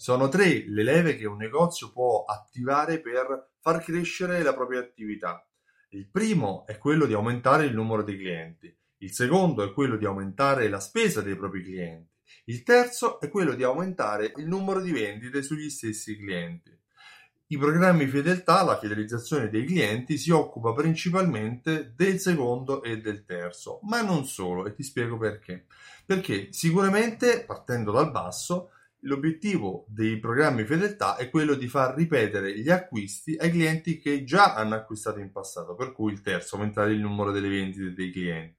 Sono tre le leve che un negozio può attivare per far crescere la propria attività. Il primo è quello di aumentare il numero di clienti, il secondo è quello di aumentare la spesa dei propri clienti, il terzo è quello di aumentare il numero di vendite sugli stessi clienti. I programmi fedeltà, la fidelizzazione dei clienti, si occupa principalmente del secondo e del terzo, ma non solo, e ti spiego perché. Perché sicuramente, partendo dal basso, l'obiettivo dei programmi fedeltà è quello di far ripetere gli acquisti ai clienti che già hanno acquistato in passato, per cui il terzo, aumentare il numero delle vendite dei clienti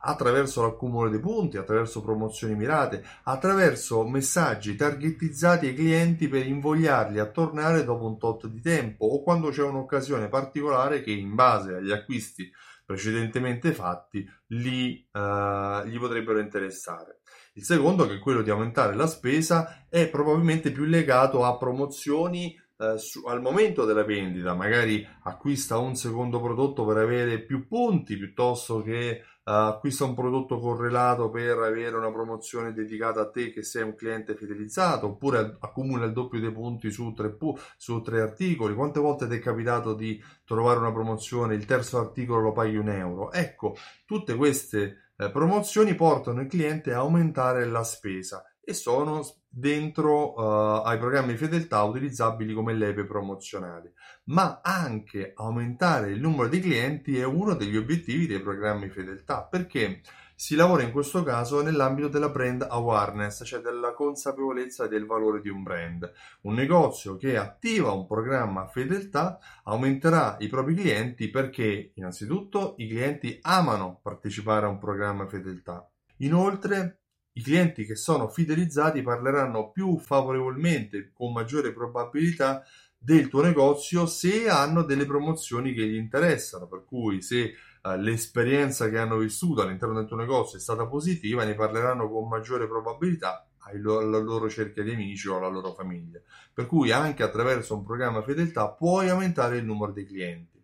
attraverso l'accumulo dei punti, attraverso promozioni mirate, attraverso messaggi targetizzati ai clienti per invogliarli a tornare dopo un tot di tempo o quando c'è un'occasione particolare che in base agli acquisti precedentemente fatti li, uh, gli potrebbero interessare. Il secondo, che è quello di aumentare la spesa, è probabilmente più legato a promozioni eh, su, al momento della vendita, magari acquista un secondo prodotto per avere più punti piuttosto che uh, acquista un prodotto correlato per avere una promozione dedicata a te che sei un cliente fidelizzato, oppure accumula il doppio dei punti su tre, pu- su tre articoli. Quante volte ti è capitato di trovare una promozione, il terzo articolo lo paghi un euro? Ecco, tutte queste eh, promozioni portano il cliente a aumentare la spesa e sono dentro uh, ai programmi di fedeltà utilizzabili come leve promozionali, ma anche aumentare il numero di clienti è uno degli obiettivi dei programmi fedeltà, perché si lavora in questo caso nell'ambito della brand awareness, cioè della consapevolezza del valore di un brand. Un negozio che attiva un programma fedeltà aumenterà i propri clienti perché innanzitutto i clienti amano partecipare a un programma fedeltà. Inoltre i clienti che sono fidelizzati parleranno più favorevolmente, con maggiore probabilità, del tuo negozio se hanno delle promozioni che gli interessano, per cui se l'esperienza che hanno vissuto all'interno del tuo negozio è stata positiva, ne parleranno con maggiore probabilità alla loro cerchia di amici o alla loro famiglia. Per cui anche attraverso un programma fedeltà puoi aumentare il numero dei clienti.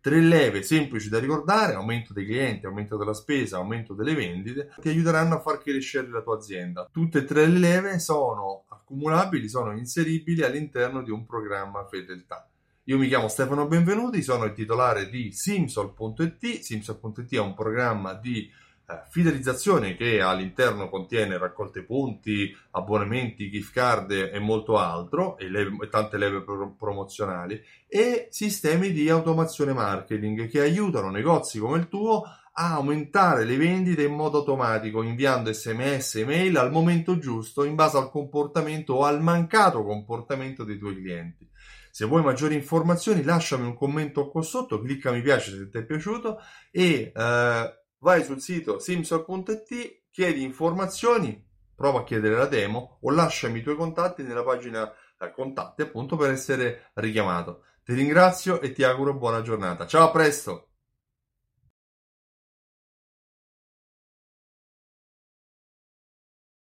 Tre leve semplici da ricordare, aumento dei clienti, aumento della spesa, aumento delle vendite, ti aiuteranno a far crescere la tua azienda. Tutte e tre le leve sono accumulabili, sono inseribili all'interno di un programma fedeltà. Io mi chiamo Stefano Benvenuti, sono il titolare di Simsol.it. Simsol.it è un programma di eh, fidelizzazione che all'interno contiene raccolte punti, abbonamenti, gift card e molto altro, e, leve, tante leve pro- promozionali, e sistemi di automazione marketing che aiutano negozi come il tuo a aumentare le vendite in modo automatico, inviando sms e mail al momento giusto in base al comportamento o al mancato comportamento dei tuoi clienti. Se vuoi maggiori informazioni lasciami un commento qua sotto, clicca mi piace se ti è piaciuto e eh, vai sul sito simsol.it, chiedi informazioni, prova a chiedere la demo o lasciami i tuoi contatti nella pagina eh, contatti appunto per essere richiamato. Ti ringrazio e ti auguro buona giornata. Ciao, a presto!